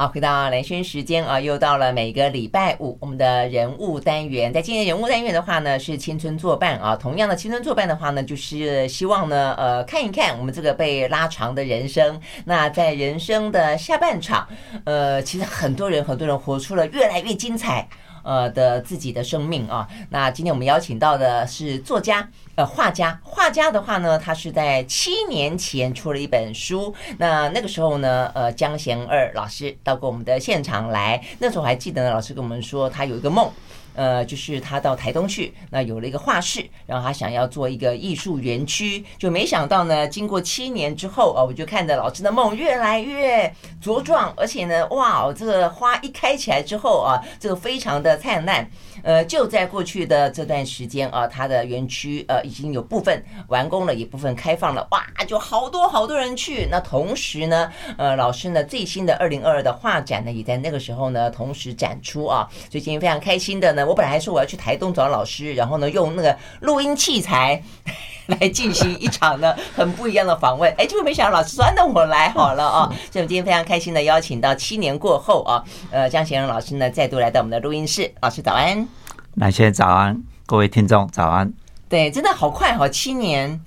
好，回到蓝轩时间啊，又到了每个礼拜五我们的人物单元。在今天人物单元的话呢，是青春作伴啊。同样的青春作伴的话呢，就是希望呢，呃，看一看我们这个被拉长的人生。那在人生的下半场，呃，其实很多人很多人活出了越来越精彩。呃的自己的生命啊，那今天我们邀请到的是作家，呃，画家。画家的话呢，他是在七年前出了一本书。那那个时候呢，呃，江贤二老师到过我们的现场来，那时候还记得呢，老师跟我们说他有一个梦。呃，就是他到台东去，那有了一个画室，然后他想要做一个艺术园区，就没想到呢，经过七年之后啊，我就看着老师的梦越来越茁壮，而且呢，哇哦，这个花一开起来之后啊，这个非常的灿烂。呃，就在过去的这段时间啊，他的园区呃已经有部分完工了，一部分开放了，哇，就好多好多人去。那同时呢，呃，老师呢最新的二零二二的画展呢，也在那个时候呢同时展出啊。最近非常开心的呢，我本来还说我要去台东找老师，然后呢用那个录音器材 来进行一场呢很不一样的访问。哎，结果没想到老师说，那我来好了啊。所以我们今天非常开心的邀请到七年过后啊，呃，江贤荣老师呢再度来到我们的录音室。老师早安。那些早安，各位听众早安。对，真的好快哈，七年。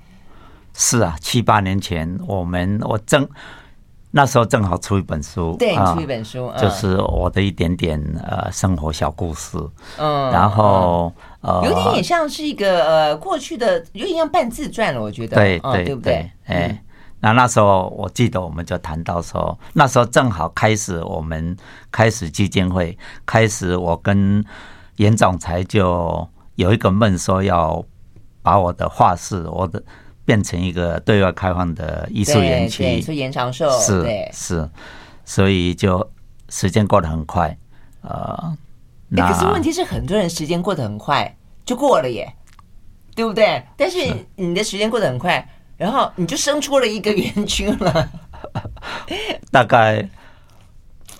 是啊，七八年前，我们我正那时候正好出一本书，对，出一本书，就是我的一点点呃生活小故事。嗯，然后呃，有点也像是一个呃过去的，有点像半自传了，我觉得。对对对不对？哎，那那时候我记得我们就谈到说，那时候正好开始我们开始基金会，开始我跟。严总裁就有一个梦，说要把我的画室，我的变成一个对外开放的艺术园区，是延长寿，是是，所以就时间过得很快，呃，那可是问题是很多人时间过得很快就过了耶，对不对？但是你的时间过得很快，然后你就生出了一个园区了，大概。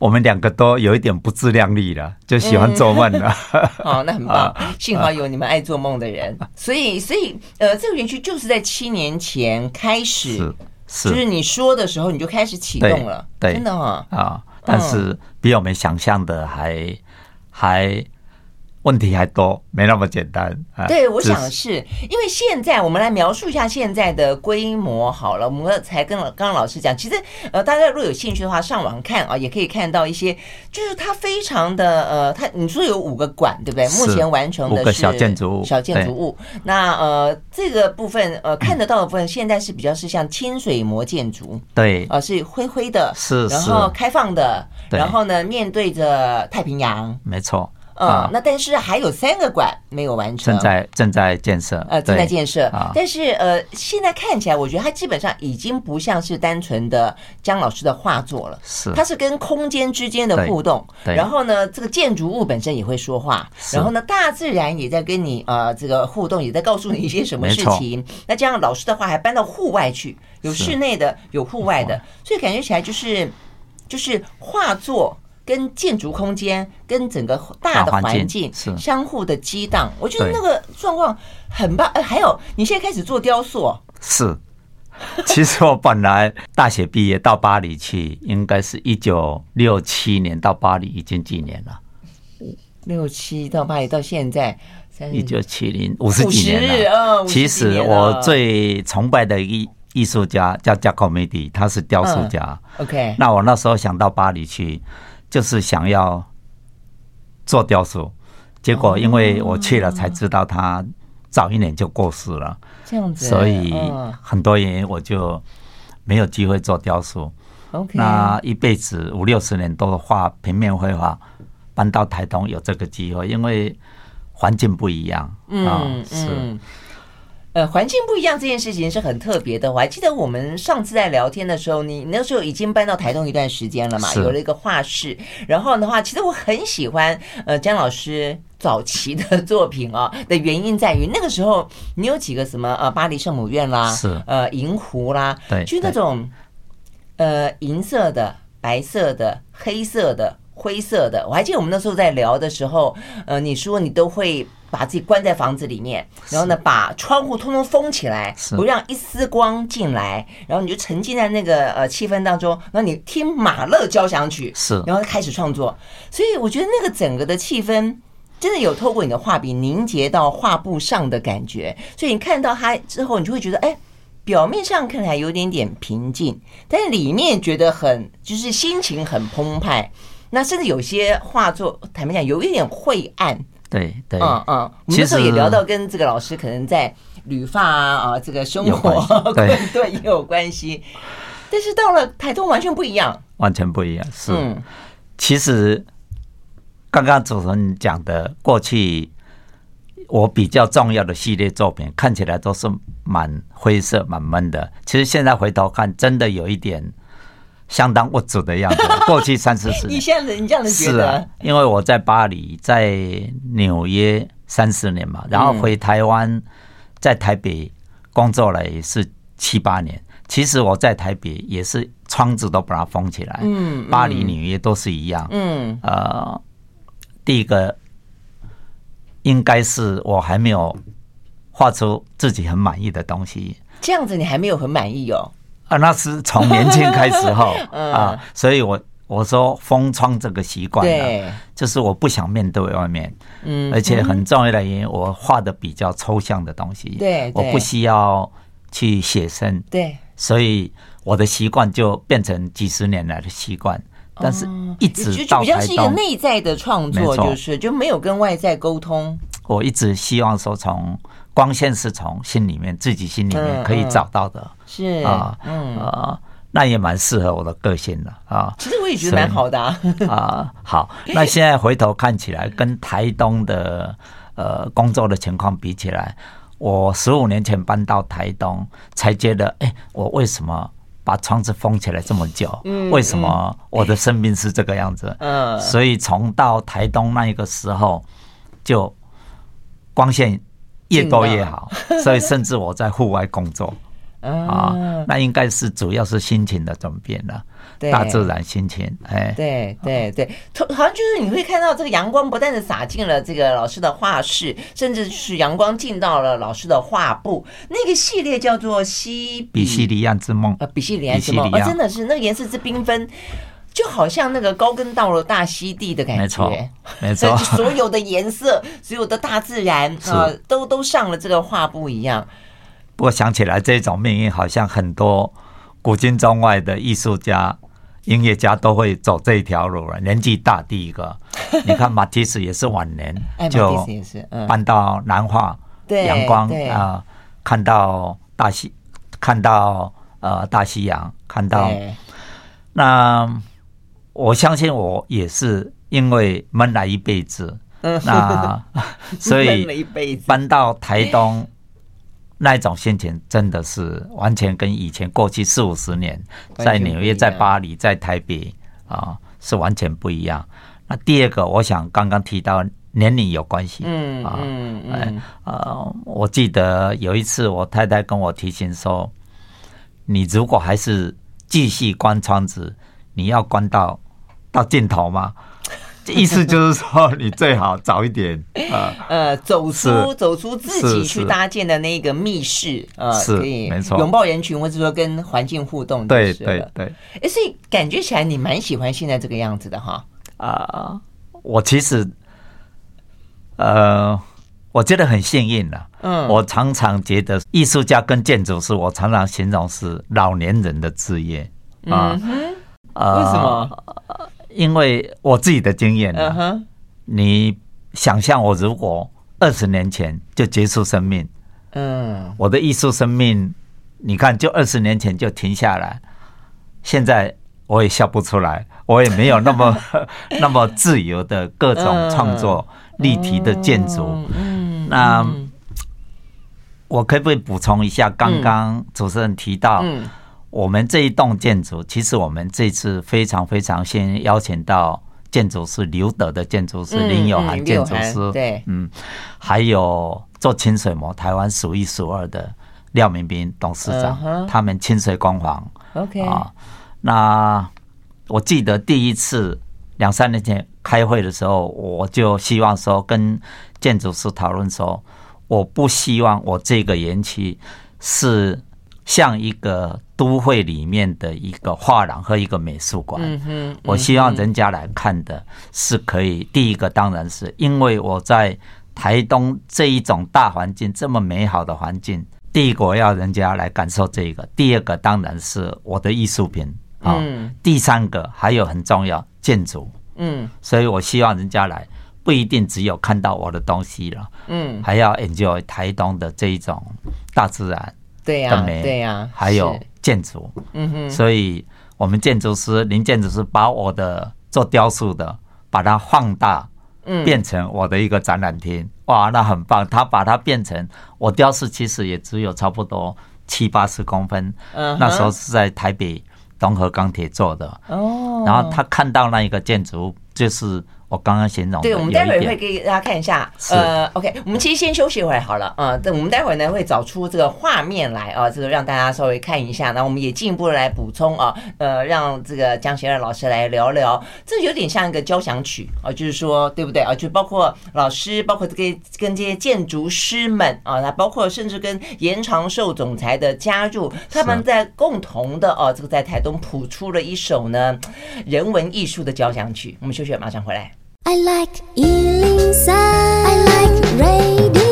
我们两个都有一点不自量力了，就喜欢做梦了。哦，那很棒，幸好有你们爱做梦的人。所以，所以，呃，这个园区就是在七年前开始，是，是，就是你说的时候，你就开始启动了，对，真的哈啊。但是比我们想象的还还。问题还多，没那么简单。对，我想是因为现在我们来描述一下现在的规模好了。我们才跟刚刚老师讲，其实呃，大家如果有兴趣的话，上网看啊，也可以看到一些，就是它非常的呃，它你说有五个馆，对不对？目前完成的是五个小建筑物，小建筑物。那呃，这个部分呃看得到的部分，现在是比较是像清水模建筑，对，呃，是灰灰的，是，然后开放的，然后呢，面对着太平洋，没错。嗯，那但是还有三个馆没有完成，正在正在建设，呃，正在建设。但是呃，现在看起来，我觉得它基本上已经不像是单纯的姜老师的画作了，是，它是跟空间之间的互动。然后呢，这个建筑物本身也会说话，然后呢，大自然也在跟你呃这个互动，也在告诉你一些什么事情。那这样老师的话还搬到户外去，有室内的，有户外的，所以感觉起来就是就是画作。跟建筑空间、跟整个大的环境相互的激荡，我觉得那个状况很棒。哎，还有你现在开始做雕塑，是。其实我本来大学毕业到巴黎去，应该是一九六七年到巴黎，已经几年了？六七到巴黎到现在，一九七零五十几年了。其实我最崇拜的艺艺术家叫加科梅蒂，他是雕塑家。OK，那我那时候想到巴黎去。就是想要做雕塑，结果因为我去了才知道他早一年就过世了，这样子，所以很多原因我就没有机会做雕塑。OK，那一辈子五六十年都画平面绘画，搬到台东有这个机会，因为环境不一样。嗯，是。呃，环境不一样这件事情是很特别的。我还记得我们上次在聊天的时候，你那时候已经搬到台东一段时间了嘛，有了一个画室。然后的话，其实我很喜欢呃江老师早期的作品啊。的原因在于那个时候你有几个什么呃巴黎圣母院啦，是呃银湖啦，对，就那种呃银色的、白色的、黑色的、灰色的。我还记得我们那时候在聊的时候，呃，你说你都会。把自己关在房子里面，然后呢，把窗户通通封起来，不让一丝光进来，然后你就沉浸在那个呃气氛当中，然后你听马勒交响曲，是，然后开始创作。所以我觉得那个整个的气氛真的有透过你的画笔凝结到画布上的感觉，所以你看到它之后，你就会觉得，哎，表面上看起来有点点平静，但是里面觉得很就是心情很澎湃。那甚至有些画作，坦白讲，有一点晦暗。对对，嗯嗯，我们那时候也聊到跟这个老师可能在理发啊啊，这个生活 对对也有关系。但是到了台东完全不一样，完全不一样。是，嗯、其实刚刚主持人讲的过去，我比较重要的系列作品看起来都是蛮灰色、蛮闷的。其实现在回头看，真的有一点。相当物质的样子。过去三四十年，你现在你这样子觉得？是啊，因为我在巴黎、在纽约三四年嘛，然后回台湾，在台北工作了也是七八年。其实我在台北也是窗子都把它封起来。嗯，巴黎、纽约都是一样。嗯，呃，第一个应该是我还没有画出自己很满意的东西。这样子你还没有很满意哦？啊，那是从年轻开始后 啊，所以我我说封窗这个习惯呢，就是我不想面对外面，嗯，而且很重要的原因，我画的比较抽象的东西，对，我不需要去写生，对，所以我的习惯就变成几十年来的习惯，但是一直比较是一个内在的创作，就是就没有跟外在沟通。我一直希望说从。光线是从心里面，自己心里面可以找到的，是啊，嗯啊，那也蛮适合我的个性的啊。其实我也觉得蛮好的啊。啊，好，那现在回头看起来，跟台东的呃工作的情况比起来，我十五年前搬到台东，才觉得，哎，我为什么把窗子封起来这么久？为什么我的生命是这个样子？嗯，所以从到台东那一个时候，就光线。越多越好，所以甚至我在户外工作。啊，那应该是主要是心情的转变了。大自然心情，哎，对对对，好像就是你会看到这个阳光不但是洒进了这个老师的画室，甚至是阳光进到了老师的画布。那个系列叫做西比。西里亚之梦，呃，比西里亚之梦，真的是那个颜色是缤纷。就好像那个高跟到了大溪地的感觉，没错，没错，所有的颜色，所有的大自然啊，都都上了这个画布一样。不过想起来，这种命运好像很多古今中外的艺术家、音乐家都会走这一条路了。年纪大，第一个，你看马蒂斯也是晚年就搬到南化，阳光啊，看到大西，看到呃大西洋，看到那。我相信我也是因为闷了一辈子，那 所以搬到台东，那种心情真的是完全跟以前过去四五十年在纽约、在巴黎、在台北啊是完全不一样。那第二个，我想刚刚提到年龄有关系，嗯啊，嗯呃，我记得有一次我太太跟我提醒说，你如果还是继续关窗子。你要关到到尽头吗？意思就是说，你最好早一点 呃呃走出走出自己去搭建的那个密室呃，可以没错拥抱人群或者说跟环境互动。对对对，哎，所以感觉起来你蛮喜欢现在这个样子的哈。啊，我其实呃，我觉得很幸运的。嗯，我常常觉得艺术家跟建筑师，我常常形容是老年人的职业啊。呃，为什么？因为我自己的经验呢。Uh huh. 你想象我如果二十年前就结束生命，嗯、uh，huh. 我的艺术生命，你看就二十年前就停下来，现在我也笑不出来，我也没有那么 那么自由的各种创作、uh 立体的建筑。嗯、uh，huh. 那我可不可以补充一下？刚刚主持人提到。Uh. 我们这一栋建筑，其实我们这次非常非常先邀请到建筑师刘德的建筑师林友涵建筑师，对，嗯，还有做清水模台湾数一数二的廖明斌董事长，他们清水工坊，OK。啊，那我记得第一次两三年前开会的时候，我就希望说跟建筑师讨论说，我不希望我这个园区是像一个都会里面的一个画廊和一个美术馆。嗯哼，我希望人家来看的是可以。第一个当然是因为我在台东这一种大环境这么美好的环境，第一个我要人家来感受这个。第二个当然是我的艺术品啊。第三个还有很重要建筑。嗯，所以我希望人家来，不一定只有看到我的东西了，嗯，还要 enjoy 台东的这一种大自然，对呀，对呀，还有建筑，嗯哼，所以我们建筑师林建筑师把我的做雕塑的，把它放大，嗯，变成我的一个展览厅，哇，那很棒，他把它变成我雕塑，其实也只有差不多七八十公分，嗯，那时候是在台北。东河钢铁做的。哦，然后他看到那一个建筑，就是我刚刚形容。对，我们待会会给大家看一下。呃，OK，我们其实先休息一会儿好了。嗯，等我们待会呢会找出这个画面来啊，这个让大家稍微看一下。那我们也进一步的来补充啊，呃，让这个江贤二老师来聊聊。这有点像一个交响曲啊，就是说对不对啊？就包括老师，包括这个跟这些建筑师们啊，那包括甚至跟严长寿总裁的加入，他们在共同的哦，这个在台东。谱出了一首呢人文艺术的交响曲。我们休息，马上回来。I like 103, I like radio。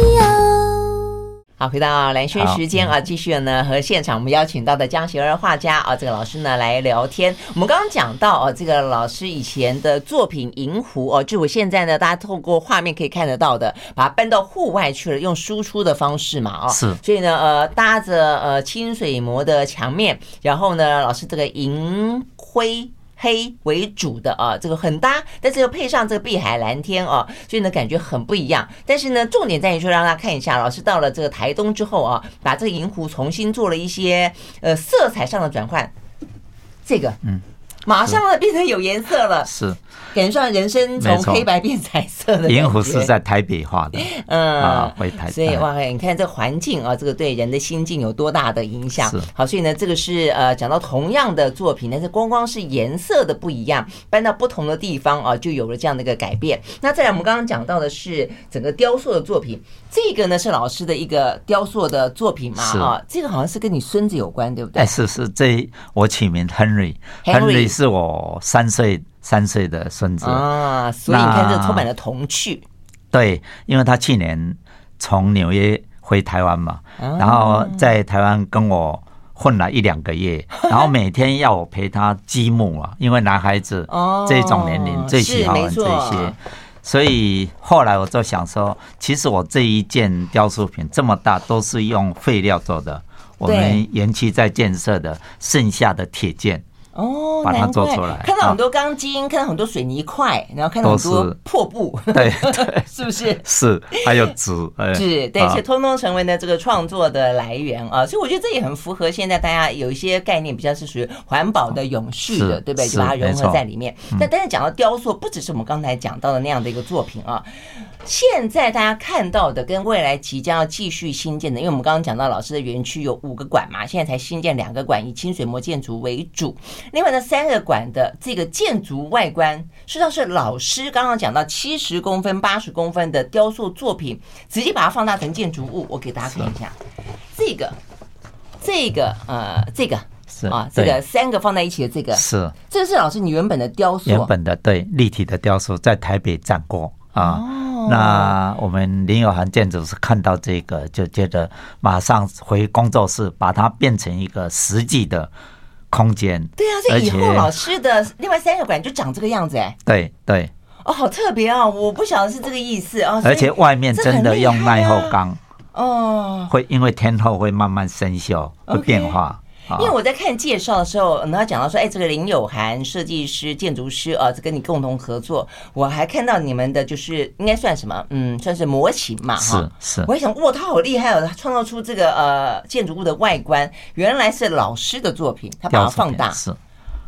好，回到蓝轩时间啊，继续呢和现场我们邀请到的江贤二画家啊，这个老师呢来聊天。我们刚刚讲到啊，这个老师以前的作品《银湖》哦，就我现在呢，大家透过画面可以看得到的，把它搬到户外去了，用输出的方式嘛，哦，是。所以呢，呃，搭着呃清水模的墙面，然后呢，老师这个银灰。黑为主的啊，这个很搭，但是又配上这个碧海蓝天啊，所以呢感觉很不一样。但是呢，重点在于说，让大家看一下，老师到了这个台东之后啊，把这个银湖重新做了一些呃色彩上的转换，这个嗯。马上呢，变成有颜色了，是感觉上人生从黑白变彩色的。银湖是在台北画的，嗯，回台。所以哇，你看这环境啊，这个对人的心境有多大的影响？是好，所以呢，这个是呃，讲到同样的作品，但是光光是颜色的不一样，搬到不同的地方啊，就有了这样的一个改变。那再来，我们刚刚讲到的是整个雕塑的作品，这个呢是老师的一个雕塑的作品嘛？啊，这个好像是跟你孙子有关，对不对？哎，是是，这我起名 Henry，Henry。是我三岁三岁的孙子啊，所以你看这充满了童趣。对，因为他去年从纽约回台湾嘛，然后在台湾跟我混了一两个月，然后每天要我陪他积木啊，因为男孩子这种年龄最喜欢玩这些，所以后来我就想说，其实我这一件雕塑品这么大，都是用废料做的，我们园区在建设的剩下的铁件。哦，把它做出来，看到很多钢筋，看到很多水泥块，然后看到很多破布，对 对，是不是？是，还有纸，是，对，且通通成为了这个创作的来源啊。所以我觉得这也很符合现在大家有一些概念，比较是属于环保的、永续的，对不对？就把它融合在里面。那但是讲到雕塑，不只是我们刚才讲到的那样的一个作品啊。现在大家看到的跟未来即将要继续新建的，因为我们刚刚讲到老师的园区有五个馆嘛，现在才新建两个馆，以清水模建筑为主。另外呢，三个馆的这个建筑外观，实际上是老师刚刚讲到七十公分、八十公分的雕塑作品，直接把它放大成建筑物。我给大家看一下，这个、这个、呃，这个是啊，这个三个放在一起的这个是，这个是老师你原本的雕塑，原本的对立体的雕塑，在台北展过啊。那我们林有涵建筑师看到这个，就觉得马上回工作室，把它变成一个实际的空间。对啊，这以后老师的另外三个馆就长这个样子哎。对对。哦，好特别啊！我不晓得是这个意思哦。而且外面真的用耐候钢哦，会因为天候会慢慢生锈，会变化。因为我在看介绍的时候，然后讲到说，哎，这个林有涵设计师、建筑师啊，这跟你共同合作。我还看到你们的，就是应该算什么？嗯，算是模型嘛，哈。是是。我还想，哇，他好厉害哦，他创造出这个呃建筑物的外观，原来是老师的作品，他把它放大。是。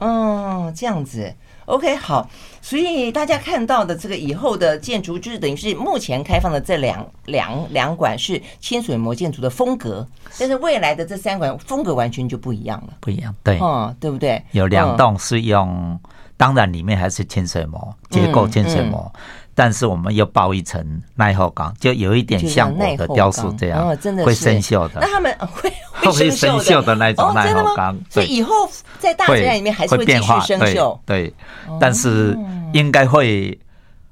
嗯，这样子。OK，好。所以大家看到的这个以后的建筑，就是等于是目前开放的这两两两馆是清水模建筑的风格，但是未来的这三馆风格完全就不一样了，不一样，对，哦，对不对？有两栋是用当然里面还是清水模结构，清水模。嗯嗯但是我们又包一层耐候钢，就有一点像我的雕塑这样，哦、真的会生锈的。那他们 会会生锈的那种耐候钢，所以以后在大自然里面还是会继续生锈。对，但是应该会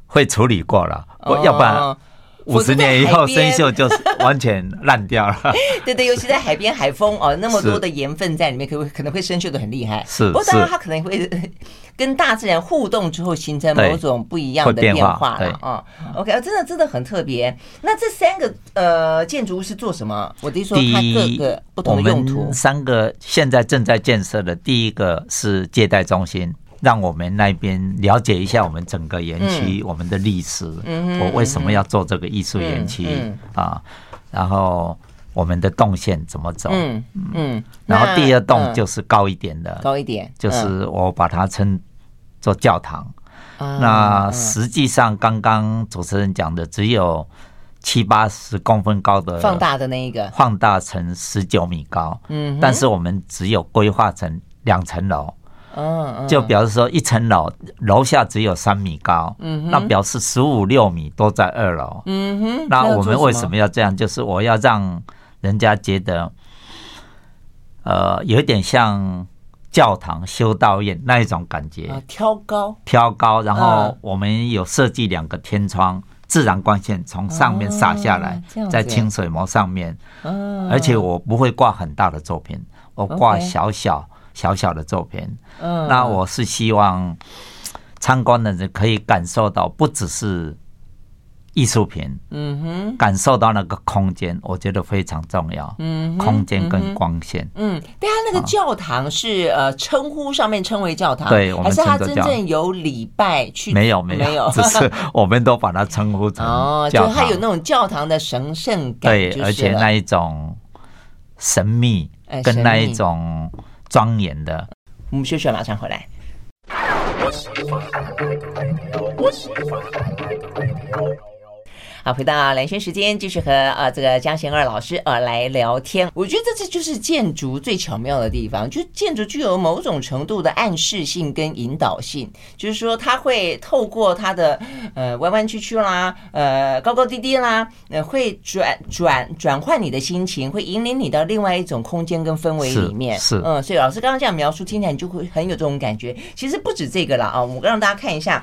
会处理过了，我、要不然。五十年以后生锈就是完全烂掉了。对对，尤其在海边海风哦，那么多的盐分在里面，可会可能会生锈的很厉害。是，不过当然它可能会 跟大自然互动之后形成某种不一样的变化了啊。OK，真的真的很特别。那这三个呃建筑物是做什么？我的意思说它各个不同的用途。三个现在正在建设的，第一个是接待中心。让我们那边了解一下我们整个园区，我们的历史，我为什么要做这个艺术园区啊？然后我们的动线怎么走？嗯嗯。然后第二栋就是高一点的，高一点，就是我把它称做教堂。那实际上刚刚主持人讲的只有七八十公分高的，放大的那一个，放大成十九米高。嗯。但是我们只有规划成两层楼。嗯，就表示说一层楼楼下只有三米高，嗯，那表示十五六米都在二楼，嗯哼。那我们为什么要这样？就是我要让人家觉得，呃，有一点像教堂修道院那一种感觉，挑高，挑高，然后我们有设计两个天窗，自然光线从上面洒下来，在清水膜上面，而且我不会挂很大的作品，我挂小小。小小的作品，嗯，那我是希望参观的人可以感受到，不只是艺术品，嗯哼，感受到那个空间，我觉得非常重要，嗯，空间跟光线，嗯，对啊，那个教堂是呃称呼上面称为教堂，对，还是他真正有礼拜去？没有没有，没有，只是我们都把它称呼成哦，就它有那种教堂的神圣感，对，而且那一种神秘。跟那一种。庄严的，我们休息，马上回来。好，回到蓝轩时间，继续和呃这个江贤二老师呃来聊天。我觉得这就是建筑最巧妙的地方，就建筑具有某种程度的暗示性跟引导性，就是说它会透过它的呃弯弯曲曲啦，呃高高低低啦，呃会转转转换你的心情，会引领你到另外一种空间跟氛围里面。是，是嗯，所以老师刚刚这样描述，听起来你就会很有这种感觉。其实不止这个了啊，我让大家看一下。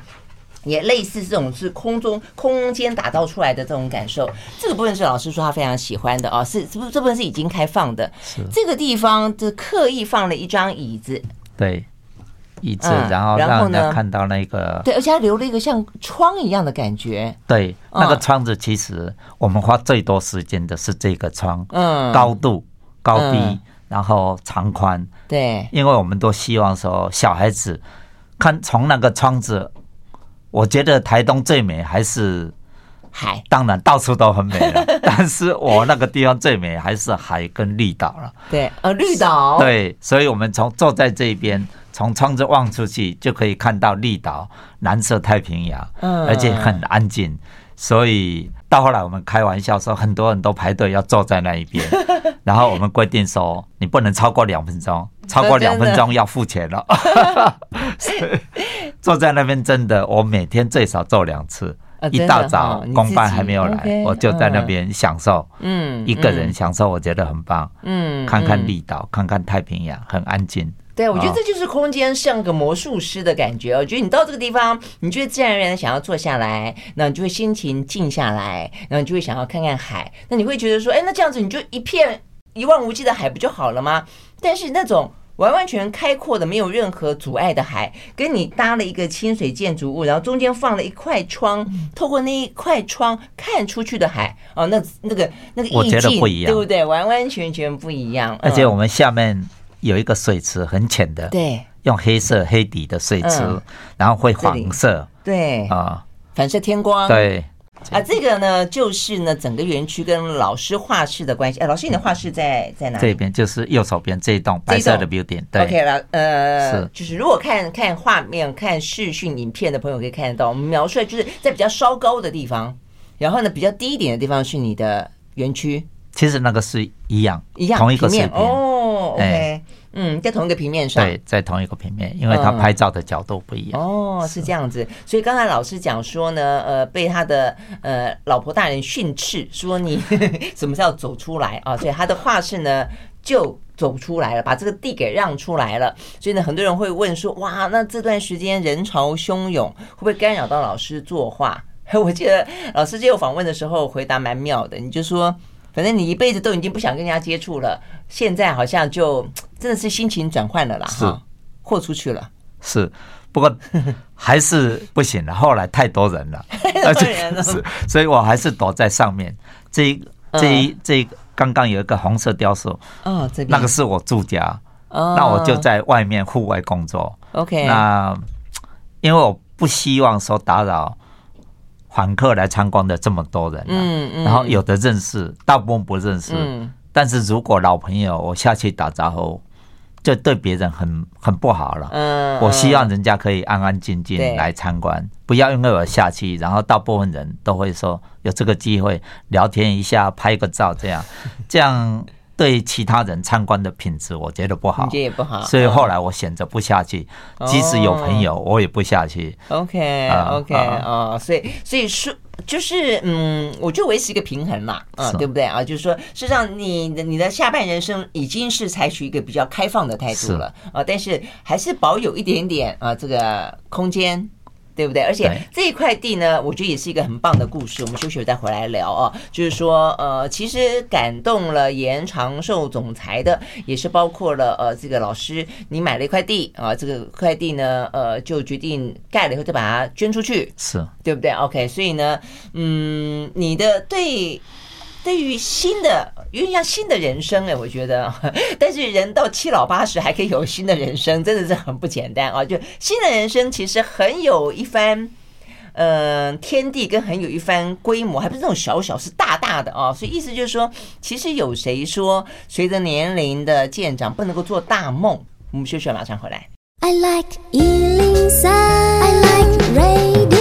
也类似这种是空中空间打造出来的这种感受，这个部分是老师说他非常喜欢的哦，是这部这部分是已经开放的，这个地方就刻意放了一张椅子，对，椅子，然后让人家看到那个，对，而且还留了一个像窗一样的感觉，对，那个窗子其实我们花最多时间的是这个窗，嗯，高度高低，然后长宽，对，因为我们都希望说小孩子看从那个窗子。我觉得台东最美还是海，当然到处都很美了。但是我那个地方最美还是海跟绿岛了。对，呃，绿岛。对，所以我们从坐在这边，从窗子望出去就可以看到绿岛、蓝色太平洋，嗯，而且很安静。所以到后来我们开玩笑说，很多人都排队要坐在那一边，然后我们规定说，你不能超过两分钟，超过两分钟要付钱了。坐在那边真的，我每天最少坐两次。一大早公办还没有来，我就在那边享受。嗯，一个人享受，我觉得很棒。嗯，看看绿岛，看看太平洋，很安静。对，我觉得这就是空间像个魔术师的感觉。我觉得你到这个地方，你就会自然而然想要坐下来，那你就会心情静下来，然后你就会想要看看海。那你会觉得说，哎，那这样子你就一片一望无际的海不就好了吗？但是那种。完完全开阔的，没有任何阻碍的海，跟你搭了一个清水建筑物，然后中间放了一块窗，透过那一块窗看出去的海，哦，那那个那个意境不一样，对不对？完完全全不一样。而且我们下面有一个水池，很浅的，对，用黑色黑底的水池，然后会黄色，对。啊，反射天光，对。啊，这个呢，就是呢，整个园区跟老师画室的关系。哎，老师，你的画室在在哪里？这边就是右手边这一栋白色的 building。对，OK 了。呃，是，就是如果看看画面、看视讯影片的朋友可以看得到，我们描述的就是在比较稍高的地方，然后呢，比较低一点的地方是你的园区。其实那个是一样，一样，同一个水平哦。OK，嗯，在同一个平面上，对，在同一个平面，因为他拍照的角度不一样。哦，是这样子。所以刚才老师讲说呢，呃，被他的呃老婆大人训斥，说你 什么时候走出来啊？所以他的画室呢就走出来了，把这个地给让出来了。所以呢，很多人会问说，哇，那这段时间人潮汹涌，会不会干扰到老师作画？我记得老师接受访问的时候回答蛮妙的，你就说。反正你一辈子都已经不想跟人家接触了，现在好像就真的是心情转换了啦，是，豁出去了。是，不过 还是不行了。后来太多人了，而且，是，所以我还是躲在上面。这一、这一、这一刚刚有一个红色雕塑，哦，这边那个是我住家，哦，那我就在外面户外工作。OK，那因为我不希望说打扰。访客来参观的这么多人，嗯嗯，然后有的认识，大部分不认识，嗯，但是如果老朋友，我下去打招呼，就对别人很很不好了，嗯，我希望人家可以安安静静来参观，不要因为我下去，然后大部分人都会说有这个机会聊天一下，拍个照，这样，这样。对其他人参观的品质，我觉得不好，觉得也不好，所以后来我选择不下去。即使有朋友，我也不下去。OK，OK，哦，所以，所以说，就是，嗯，我就维持一个平衡嘛，嗯，对不对啊？就是说，事实上，你的你的下半人生已经是采取一个比较开放的态度了啊，但是还是保有一点点啊，这个空间。对不对？而且这一块地呢，我觉得也是一个很棒的故事。我们休息再回来聊哦。就是说，呃，其实感动了严长寿总裁的，也是包括了呃，这个老师，你买了一块地啊，这个块地呢，呃，就决定盖了以后再把它捐出去，是对不对？OK，所以呢，嗯，你的对。对于新的，有点像新的人生哎，我觉得，但是人到七老八十还可以有新的人生，真的是很不简单啊！就新的人生其实很有一番，呃，天地跟很有一番规模，还不是那种小小，是大大的啊！所以意思就是说，其实有谁说随着年龄的渐长不能够做大梦？我们休息，马上回来。I like 103, I like radio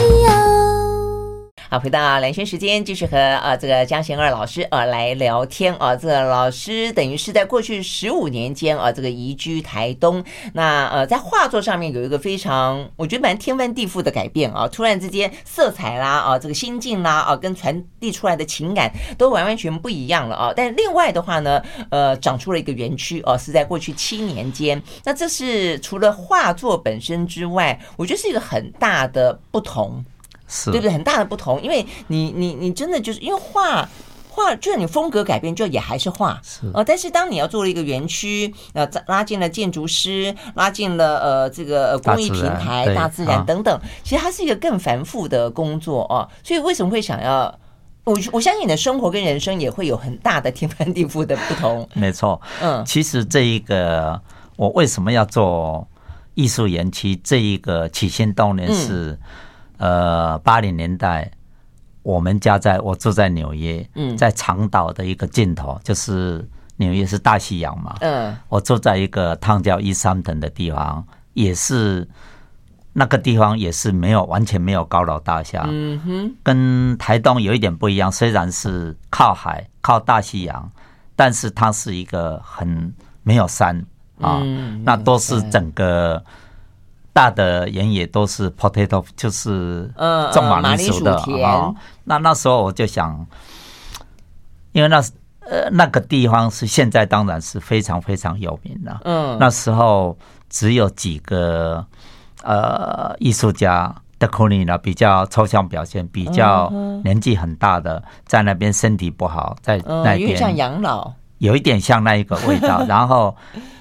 好，回到兰萱时间，继续和啊这个江贤二老师啊来聊天啊。这个老师等于是在过去十五年间啊，这个移居台东。那呃，在画作上面有一个非常我觉得蛮天翻地覆的改变啊。突然之间，色彩啦啊，这个心境啦啊，跟传递出来的情感都完完全不一样了啊。但另外的话呢，呃，长出了一个园区啊，是在过去七年间。那这是除了画作本身之外，我觉得是一个很大的不同。是对不对？很大的不同，因为你你你真的就是因为画画，就算你风格改变，就也还是画。是呃，但是当你要做了一个园区，呃，拉进了建筑师，拉进了呃这个公益平台、大自然等等，其实它是一个更繁复的工作哦。所以为什么会想要？我我相信你的生活跟人生也会有很大的天翻地覆的不同。没错，嗯，其实这一个我为什么要做艺术园区？这一个起心动念是。嗯呃，八零年代，我们家在我住在纽约，嗯，在长岛的一个尽头，就是纽约是大西洋嘛，嗯，我住在一个汤叫 East Hampton 的地方，也是那个地方也是没有完全没有高楼大厦，嗯哼，跟台东有一点不一样，虽然是靠海靠大西洋，但是它是一个很没有山啊，那都是整个。大的原野都是 potato，就是种马铃薯的啊。那那时候我就想，因为那呃那个地方是现在当然是非常非常有名的。嗯，那时候只有几个呃艺术家的 o n 呢，比较抽象表现，比较年纪很大的，在那边身体不好，在那边有点像养老，有一点像那一个味道。然后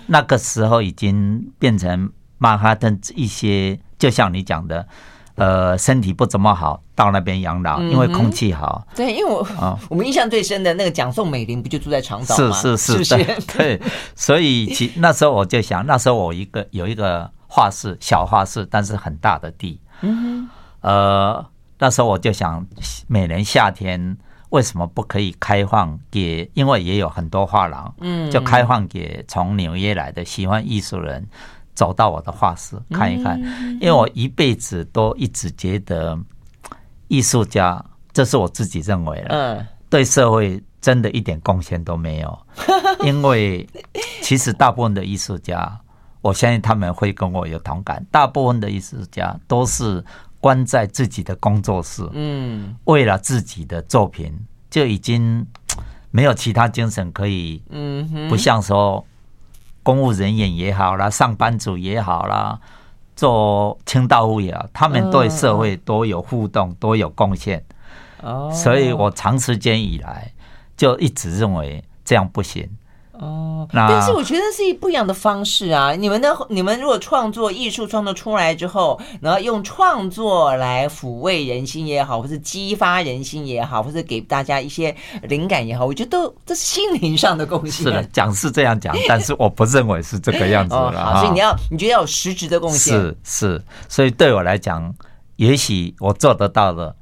那个时候已经变成。曼哈顿一些，就像你讲的，呃，身体不怎么好，到那边养老，因为空气好。对，因为我、哦、我们印象最深的那个蒋宋美龄不就住在长岛吗？是是是，是是对，对。所以其 那时候我就想，那时候我一个有一个画室，小画室，但是很大的地。嗯哼。呃，那时候我就想，每年夏天为什么不可以开放给？因为也有很多画廊，嗯，就开放给从纽约来的喜欢艺术人。走到我的画室看一看，因为我一辈子都一直觉得艺术家，这是我自己认为的，嗯，对社会真的一点贡献都没有，因为其实大部分的艺术家，我相信他们会跟我有同感。大部分的艺术家都是关在自己的工作室，嗯，为了自己的作品就已经没有其他精神可以，嗯，不像说公务人员也好啦，上班族也好啦，做清道夫也好，他们对社会都有互动，都有贡献。哦，所以我长时间以来就一直认为这样不行。哦，但是我觉得是一不一样的方式啊！你们的你们如果创作艺术创作出来之后，然后用创作来抚慰人心也好，或是激发人心也好，或是给大家一些灵感也好，我觉得都这是心灵上的贡献。是的，讲是这样讲，但是我不认为是这个样子的。哦，好，所以你要你觉得要有实质的贡献？是是，所以对我来讲，也许我做得到的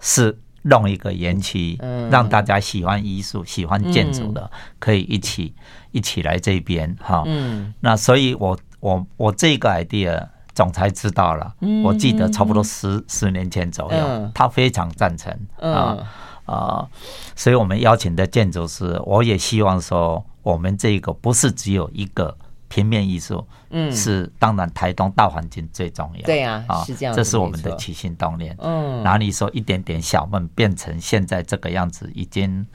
是。弄一个园区，让大家喜欢艺术、喜欢建筑的，可以一起一起来这边哈。嗯。那所以我，我我我这个 idea 总裁知道了，我记得差不多十十年前左右，他非常赞成啊啊，所以我们邀请的建筑师，我也希望说，我们这个不是只有一个。平面艺术，嗯，是当然，台东大环境最重要。对呀，啊是这样，这是我们的起心动念。嗯，哪里说一点点小梦变成现在这个样子，已经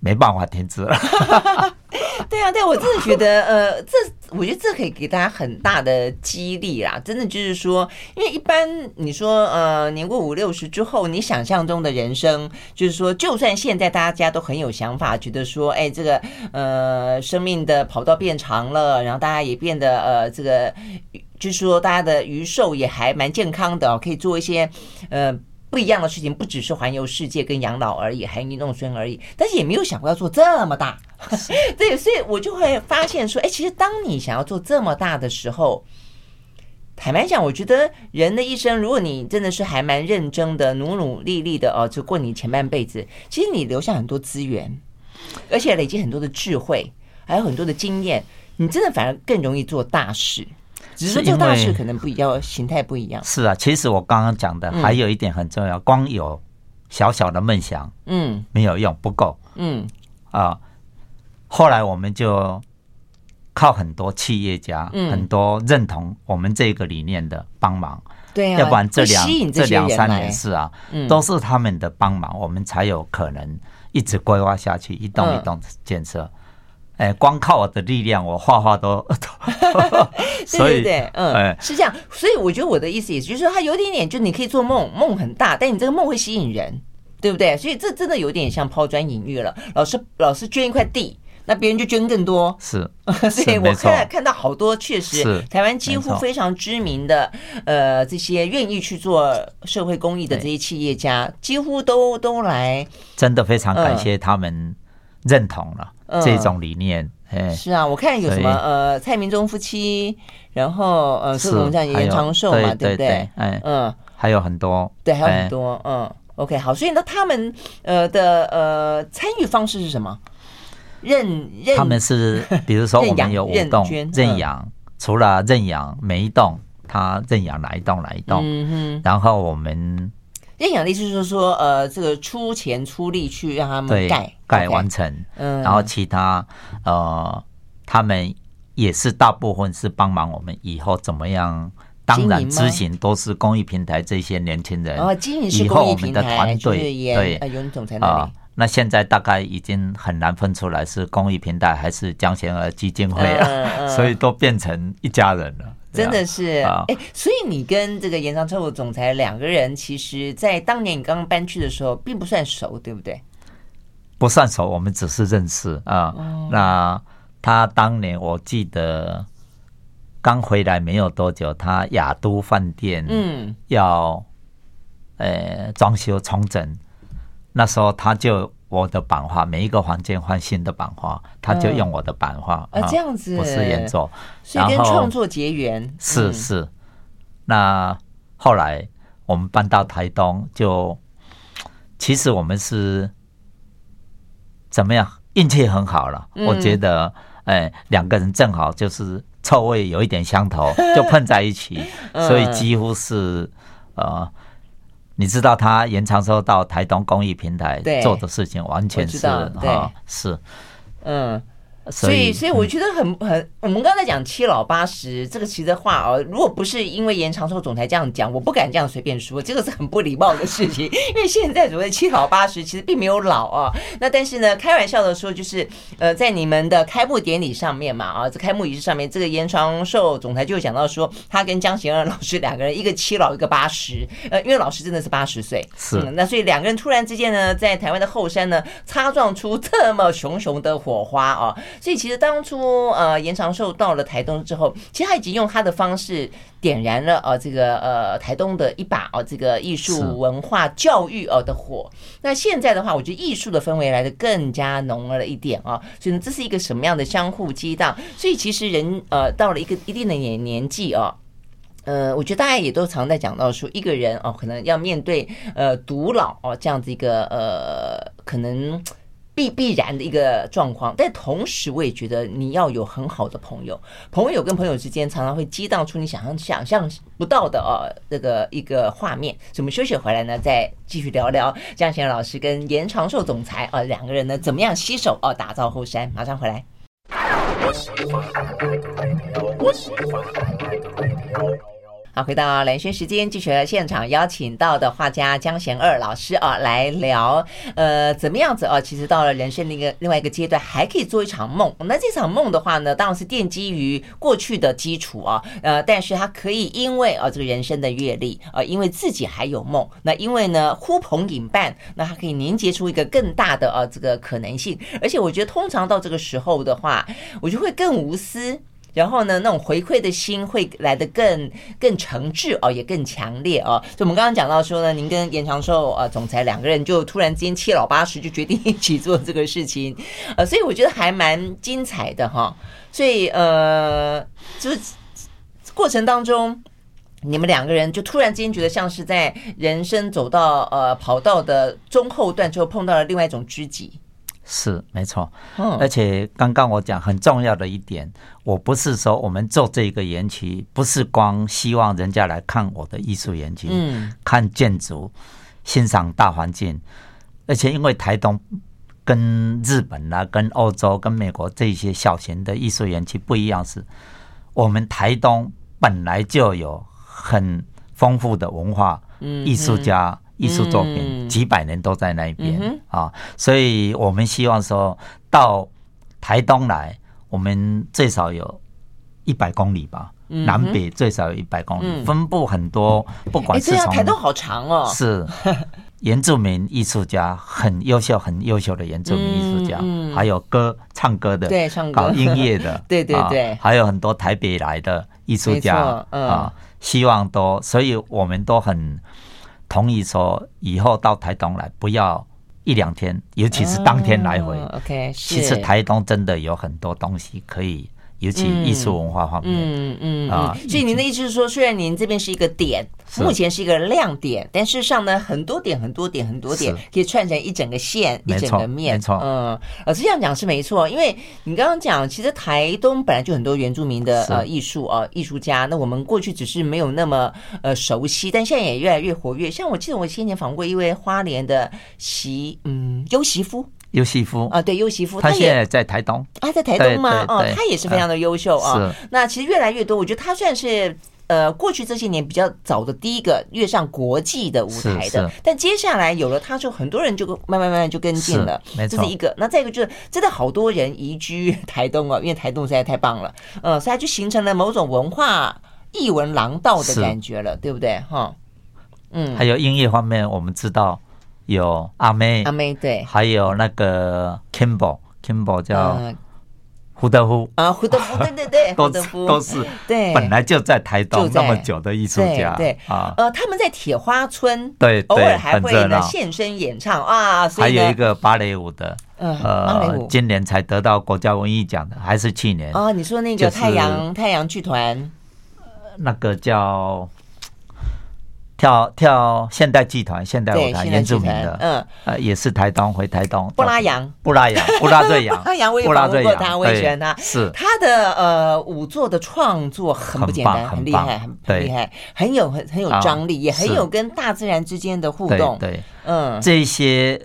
没办法停止了。对啊，对，我真的觉得，呃，这我觉得这可以给大家很大的激励啦。真的就是说，因为一般你说，呃，年过五六十之后，你想象中的人生，就是说，就算现在大家都很有想法，觉得说，哎，这个呃，生命的跑道变长了，然后大家也变得呃，这个就是说，大家的余寿也还蛮健康的，可以做一些呃不一样的事情，不只是环游世界跟养老而已，还有运动孙而已，但是也没有想过要做这么大。对，所以我就会发现说，哎，其实当你想要做这么大的时候，坦白讲，我觉得人的一生，如果你真的是还蛮认真的、努努力力的哦，就过你前半辈子，其实你留下很多资源，而且累积很多的智慧，还有很多的经验，你真的反而更容易做大事。只是说做大事可能不一样，形态不一样。是啊，其实我刚刚讲的还有一点很重要，光有小小的梦想，嗯，没有用，不够，嗯。啊。后来我们就靠很多企业家，嗯、很多认同我们这个理念的帮忙，对啊，要不然这两这两三年是啊，嗯、都是他们的帮忙，我们才有可能一直规划下去，一栋一栋建设。嗯、哎，光靠我的力量，我画画都，所以对对对，嗯，哎、是这样。所以我觉得我的意思也是，就是说，他有点点，就你可以做梦，梦很大，但你这个梦会吸引人，对不对？所以这真的有点像抛砖引玉了。老师，老师捐一块地。那别人就捐更多，是，所以我看看到好多确实，台湾几乎非常知名的呃这些愿意去做社会公益的这些企业家，几乎都都来，真的非常感谢他们认同了这种理念。哎，是啊，我看有什么呃蔡明忠夫妻，然后呃是我们像严长寿嘛，对不对？哎，嗯，还有很多，对，还有很多，嗯，OK，好，所以那他们呃的呃参与方式是什么？认认他们是，比如说我们有五栋认养，除了认养每一栋，他认养哪一栋哪一栋，然后我们认养的意思就是说，呃，这个出钱出力去让他们盖盖完成，嗯，然后其他呃，他们也是大部分是帮忙我们以后怎么样，当然执行都是公益平台这些年轻人，哦，经营是公益平台，对对，有总裁那里。那现在大概已经很难分出来是公益平台还是江贤儿基金会啊，嗯嗯、所以都变成一家人了。真的是，哎、欸，所以你跟这个严长寿总裁两个人，其实，在当年你刚刚搬去的时候，并不算熟，对不对？不算熟，我们只是认识啊。哦、那他当年我记得刚回来没有多久，他亚都饭店嗯要呃装修重整。那时候他就我的版画，每一个房间换新的版画，他就用我的版画啊，这样子不是演奏，所以跟创作结缘是是。那后来我们搬到台东，就其实我们是怎么样？运气很好了，我觉得哎，两个人正好就是臭味有一点相投，就碰在一起，所以几乎是呃。你知道他延长收到台东公益平台做的事情，完全是哈是，嗯。所以，所以我觉得很很，我们刚才讲七老八十这个其实话哦，如果不是因为严长寿总裁这样讲，我不敢这样随便说，这个是很不礼貌的事情。因为现在所谓七老八十，其实并没有老啊。那但是呢，开玩笑的说，就是呃，在你们的开幕典礼上面嘛，啊，在开幕仪式上面，这个严长寿总裁就讲到说，他跟江贤二老师两个人，一个七老，一个八十，呃，因为老师真的是八十岁，是、嗯。那所以两个人突然之间呢，在台湾的后山呢，擦撞出这么熊熊的火花啊。所以其实当初呃，严长寿到了台东之后，其实他已经用他的方式点燃了呃这个呃台东的一把哦这个艺术文化教育呃的火。那现在的话，我觉得艺术的氛围来的更加浓了一点啊。所以呢，这是一个什么样的相互激荡？所以其实人呃到了一个一定的年年纪啊，呃，我觉得大家也都常在讲到说，一个人哦可能要面对呃独老哦这样子一个呃可能。必必然的一个状况，但同时我也觉得你要有很好的朋友，朋友跟朋友之间常常会激荡出你想象想象不到的哦这个一个画面。所以我们休息回来呢，再继续聊聊江贤老师跟严长寿总裁啊两个人呢怎么样携手哦打造后山。马上回来。好，回到蓝轩时间，继续来现场邀请到的画家江贤二老师啊，来聊，呃，怎么样子啊？其实到了人生的一个另外一个阶段，还可以做一场梦。那这场梦的话呢，当然是奠基于过去的基础啊，呃，但是他可以因为啊这个人生的阅历啊，因为自己还有梦，那因为呢呼朋引伴，那他可以凝结出一个更大的啊这个可能性。而且我觉得，通常到这个时候的话，我就会更无私。然后呢，那种回馈的心会来得更更诚挚哦，也更强烈哦。所以我们刚刚讲到说呢，您跟严长寿呃总裁两个人就突然之间七老八十就决定一起做这个事情，呃，所以我觉得还蛮精彩的哈。所以呃，就是过程当中，你们两个人就突然之间觉得像是在人生走到呃跑道的中后段之后碰到了另外一种知己。是没错，而且刚刚我讲很重要的一点，我不是说我们做这个园区，不是光希望人家来看我的艺术园区，嗯，看建筑，欣赏大环境，而且因为台东跟日本啊、跟欧洲、跟美国这些小型的艺术园区不一样，是我们台东本来就有很丰富的文化艺术家。艺术作品几百年都在那边啊，所以我们希望说到台东来，我们最少有一百公里吧，南北最少有一百公里，分布很多，不管是从台东好长哦，是。原住民艺术家很优秀，很优秀的原住民艺术家，还有歌唱歌的，对，唱歌。搞音乐的，对对对，还有很多台北来的艺术家啊，希望都，所以我们都很。同意说以后到台东来，不要一两天，尤其是当天来回。OK，其实台东真的有很多东西可以。尤其艺术文化方面，嗯嗯啊，所以您的意思是说，虽然您这边是一个点，目前是一个亮点，但事实上呢，很多点、很多点、很多点可以串成一整个线、一整个面。没错，嗯，呃，这样讲是没错，因为你刚刚讲，其实台东本来就很多原住民的呃艺术啊艺术家，那我们过去只是没有那么呃熟悉，但现在也越来越活跃。像我记得我先前访过一位花莲的席，嗯，优席夫。优媳夫啊，对，优媳夫，他现在在台东啊，在台东吗？哦，他也是非常的优秀啊。那其实越来越多，我觉得他算是呃，过去这些年比较早的第一个跃上国际的舞台的。但接下来有了他，之后很多人就慢慢慢慢就跟进了。没错，这是一个。那再一个就是，真的好多人移居台东啊，因为台东实在太棒了。嗯，所以它就形成了某种文化艺文廊道的感觉了，对不对？哈，嗯。还有音乐方面，我们知道。有阿妹，阿妹对，还有那个 Kimball，Kimball 叫胡德夫。啊，胡德夫，对对对，都 都是对，本来就在台东那么久的艺术家，对啊，呃，他们在铁花村，对，偶尔还会呢现身演唱啊，还有一个芭蕾舞的，呃，今年才得到国家文艺奖的，还是去年。哦，你说那个太阳太阳剧团，那个叫。跳跳现代剧团、现代舞台原住民的，嗯，呃，也是台东回台东。布拉扬，布拉扬，布拉瑞扬，布拉扬我也访问过他，我也喜欢他。是他的呃舞作的创作很不简单，很厉害，很厉害，很有很很有张力，也很有跟大自然之间的互动。对，嗯，这些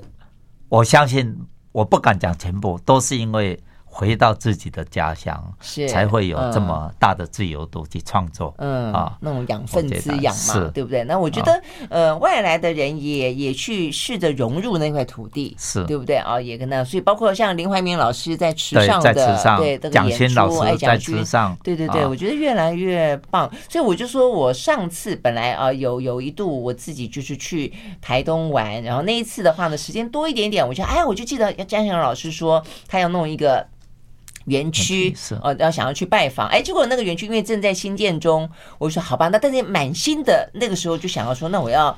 我相信，我不敢讲全部，都是因为。回到自己的家乡，是才会有这么大的自由度去创作，嗯啊，那种养分滋养嘛，对不对？那我觉得，呃，外来的人也也去试着融入那块土地，是对不对啊？也跟那，所以包括像林怀民老师在池上的，对蒋勋老师在池上，对对对，我觉得越来越棒。所以我就说我上次本来啊，有有一度我自己就是去台东玩，然后那一次的话呢，时间多一点点，我就哎，我就记得江祥老师说他要弄一个。园区是。哦，要想要去拜访，哎，结果那个园区因为正在新建中，我说好吧，那但是满心的那个时候就想要说，那我要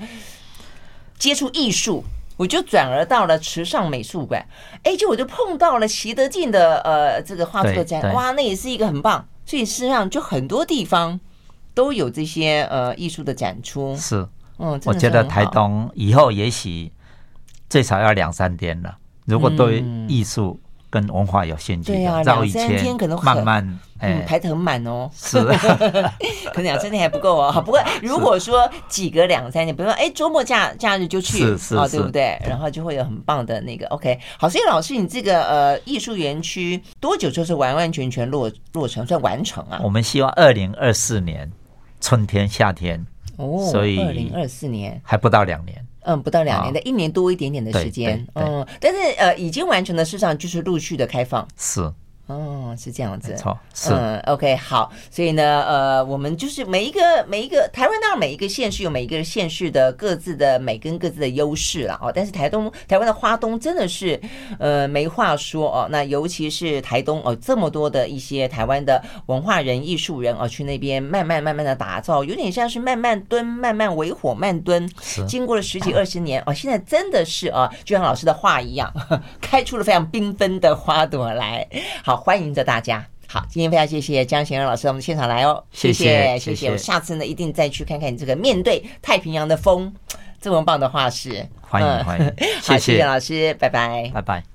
接触艺术，我就转而到了池上美术馆，哎，结果我就碰到了习德进的呃这个画作展，哇，那也是一个很棒，所以事实上就很多地方都有这些呃艺术的展出，是，嗯，我觉得台东以后也许最少要两三天了，如果对艺术。跟文化有兴趣，对啊，两三天可能慢慢，嗯，排得很满哦。是，可能两三天还不够哦。不过如果说几个两三天，比如说哎，周末假假日就去，是是，对不对？然后就会有很棒的那个 OK。好，所以老师，你这个呃艺术园区多久就是完完全全落落成算完成啊？我们希望二零二四年春天夏天哦，所以二零二四年还不到两年。嗯，不到两年的一年多一点点的时间，嗯，但是呃，已经完成的事实上就是陆续的开放，是。哦，是这样子，没错，是嗯，OK，好，所以呢，呃，我们就是每一个每一个台湾当然每一个县市有每一个县市的各自的美跟各自的优势了哦。但是台东台湾的花东真的是呃没话说哦。那尤其是台东哦，这么多的一些台湾的文化人、艺术人哦，去那边慢慢慢慢的打造，有点像是慢慢蹲、慢慢围火、慢蹲，经过了十几二十年哦，现在真的是啊，就像老师的话一样，开出了非常缤纷的花朵来。好。欢迎着大家，好，今天非常谢谢江贤仁老师我们现场来哦，谢谢谢谢，谢谢，我下次呢一定再去看看你这个面对太平洋的风。这么棒的画室，欢迎欢迎，好，谢谢。老师，拜拜，拜拜。